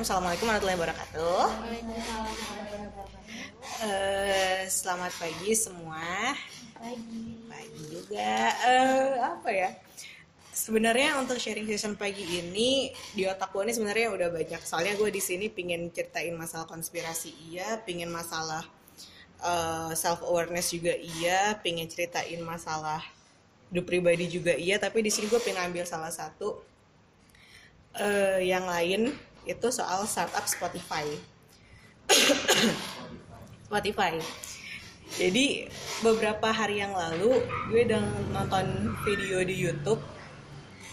Assalamualaikum warahmatullahi wabarakatuh. Uh, selamat pagi semua. Pagi. Pagi juga. Uh, apa ya? Sebenarnya untuk sharing session pagi ini di otak gue ini sebenarnya udah banyak. Soalnya gue di sini pingin ceritain masalah konspirasi iya, pingin masalah uh, eh, self awareness juga iya, pingin ceritain masalah hidup pribadi juga iya. Tapi di sini gue pengen ambil salah satu uh, yang lain itu soal startup Spotify. Spotify. Jadi beberapa hari yang lalu gue udah nonton video di YouTube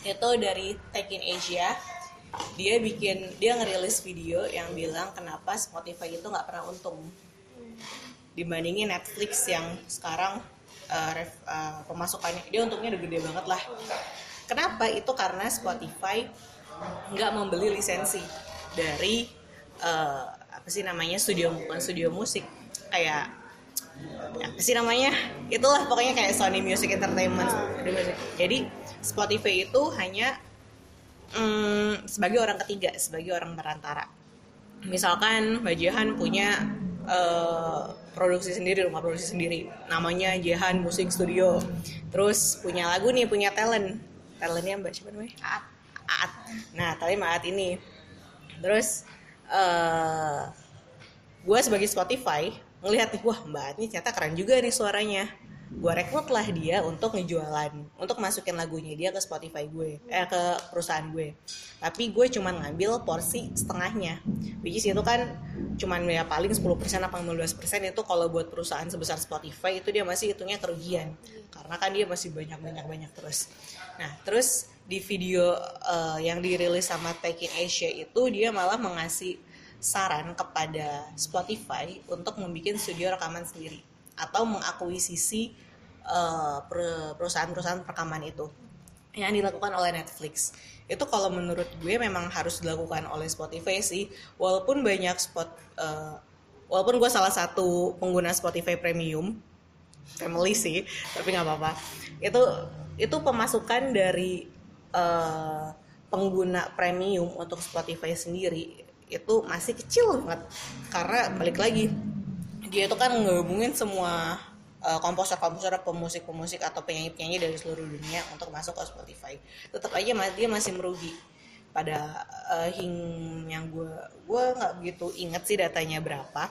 itu dari Tech in Asia. Dia bikin dia ngerilis video yang bilang kenapa Spotify itu nggak pernah untung dibandingin Netflix yang sekarang uh, ref, uh, pemasukannya dia untungnya udah gede banget lah. Kenapa? Itu karena Spotify nggak membeli lisensi dari uh, apa sih namanya studio bukan studio musik kayak apa sih namanya itulah pokoknya kayak Sony Music Entertainment. Jadi Spotify itu hanya um, sebagai orang ketiga sebagai orang perantara. Misalkan Mbak Jehan punya uh, produksi sendiri rumah produksi sendiri. Namanya Jehan Musik Studio. Terus punya lagu nih punya talent. Talentnya Mbak siapa namanya? Aat nah tapi Aat ini. Terus uh, gue sebagai Spotify ngelihat nih wah Mbak ini ternyata keren juga nih suaranya gue rekrut lah dia untuk ngejualan untuk masukin lagunya dia ke Spotify gue eh ke perusahaan gue. Tapi gue cuman ngambil porsi setengahnya which is itu kan cuman ya paling 10% apa 15% itu kalau buat perusahaan sebesar Spotify itu dia masih hitungnya kerugian karena kan dia masih banyak banyak banyak terus. Nah terus di video uh, yang dirilis sama in Asia itu dia malah mengasih saran kepada Spotify untuk membuat studio rekaman sendiri atau mengakuisisi uh, perusahaan-perusahaan rekaman itu yang dilakukan oleh Netflix. Itu kalau menurut gue memang harus dilakukan oleh Spotify sih. Walaupun banyak spot uh, walaupun gue salah satu pengguna Spotify Premium family sih tapi nggak apa-apa. Itu itu pemasukan dari uh, pengguna premium untuk Spotify sendiri itu masih kecil banget. Karena balik lagi dia itu kan ngehubungin semua komposer-komposer pemusik-pemusik atau penyanyi-penyanyi dari seluruh dunia untuk masuk ke Spotify. Tetap aja dia masih merugi. Pada uh, hing yang gue gue nggak begitu inget sih datanya berapa.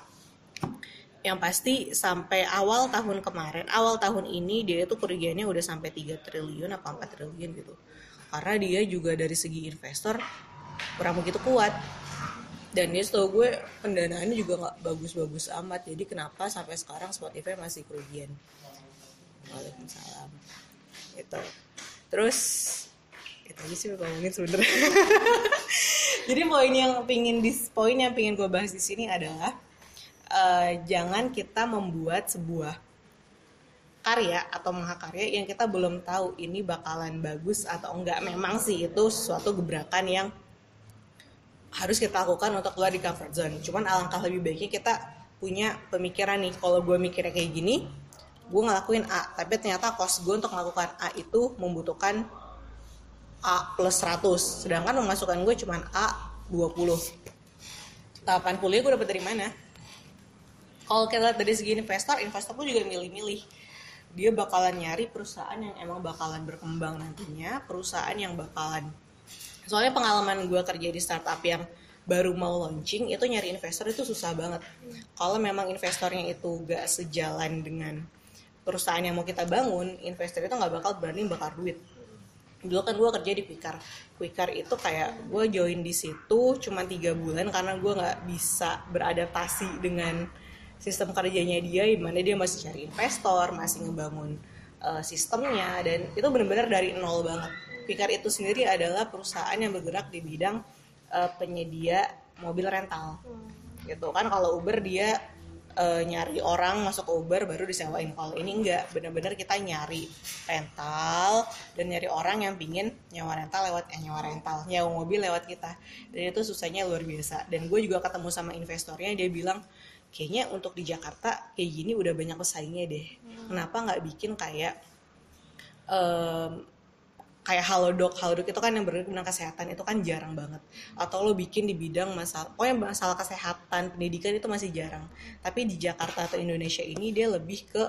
Yang pasti sampai awal tahun kemarin awal tahun ini dia itu kerugiannya udah sampai 3 triliun apa 4 triliun gitu. Karena dia juga dari segi investor kurang begitu kuat dan dia setahu gue pendanaannya juga nggak bagus-bagus amat. Jadi kenapa sampai sekarang Spotify masih kerugian? Waalaikumsalam. Itu terus itu aja sih ngomongin sebenernya jadi poin yang pingin di poin yang pingin gue bahas di sini adalah uh, jangan kita membuat sebuah karya atau mahakarya yang kita belum tahu ini bakalan bagus atau enggak. Memang sih itu suatu gebrakan yang harus kita lakukan untuk keluar di comfort zone. Cuman alangkah lebih baiknya kita punya pemikiran nih kalau gue mikirnya kayak gini gue ngelakuin A tapi ternyata cost gue untuk melakukan A itu membutuhkan A plus 100 sedangkan pemasukan gue cuman A 20 80 ya gue dapet dari mana? Kalau kita lihat dari segi investor investor pun juga milih-milih. Dia bakalan nyari perusahaan yang emang bakalan berkembang nantinya perusahaan yang bakalan soalnya pengalaman gue kerja di startup yang baru mau launching itu nyari investor itu susah banget. Kalau memang investornya itu gak sejalan dengan perusahaan yang mau kita bangun investor itu nggak bakal berani bakar duit. Dulu kan gue kerja di Quickar Quickar itu kayak gue join di situ cuma tiga bulan karena gue nggak bisa beradaptasi dengan sistem kerjanya dia gimana dia masih cari investor masih ngebangun uh, sistemnya dan itu benar-benar dari nol banget Pikar itu sendiri adalah perusahaan yang bergerak di bidang uh, penyedia mobil rental. Hmm. gitu kan kalau Uber dia uh, nyari orang masuk ke Uber baru disewain. Kalau ini enggak benar-benar kita nyari rental dan nyari orang yang pingin nyawa rental lewat eh, nyawa rental nyawa mobil lewat kita. Dan itu susahnya luar biasa. Dan gue juga ketemu sama investornya dia bilang kayaknya untuk di Jakarta kayak gini udah banyak pesaingnya deh. Hmm. kenapa nggak bikin kayak um, kayak halodoc halodoc itu kan yang tentang kesehatan itu kan jarang banget. Atau lo bikin di bidang masalah oh yang masalah kesehatan pendidikan itu masih jarang. Tapi di Jakarta atau Indonesia ini dia lebih ke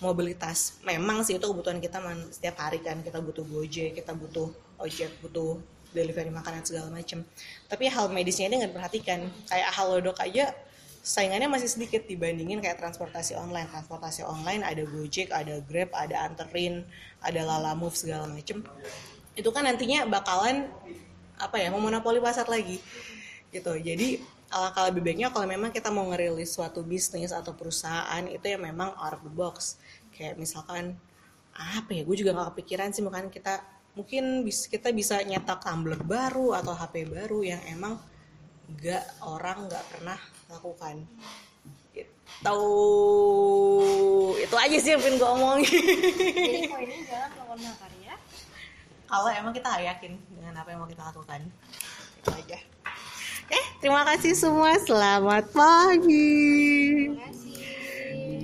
mobilitas. Memang sih itu kebutuhan kita man, setiap hari kan. Kita butuh gojek kita butuh ojek butuh delivery makanan segala macem. Tapi hal medisnya ini nggak diperhatikan. Kayak halodoc aja saingannya masih sedikit dibandingin kayak transportasi online. Transportasi online ada Gojek ada Grab ada Anterin ada Lala Move segala macem. Itu kan nantinya bakalan apa ya memonopoli pasar lagi gitu. Jadi alangkah lebih baiknya kalau memang kita mau ngerilis suatu bisnis atau perusahaan itu yang memang out of the box. Kayak misalkan apa ya gue juga nggak kepikiran sih mungkin kita mungkin kita bisa nyetak tumbler baru atau HP baru yang emang nggak orang nggak pernah lakukan. Gitu. Itu aja sih yang pengen gue omongin. Jadi poinnya jangan melakukan makarya kalau emang kita yakin dengan apa yang mau kita lakukan itu aja. Eh terima kasih semua. Selamat pagi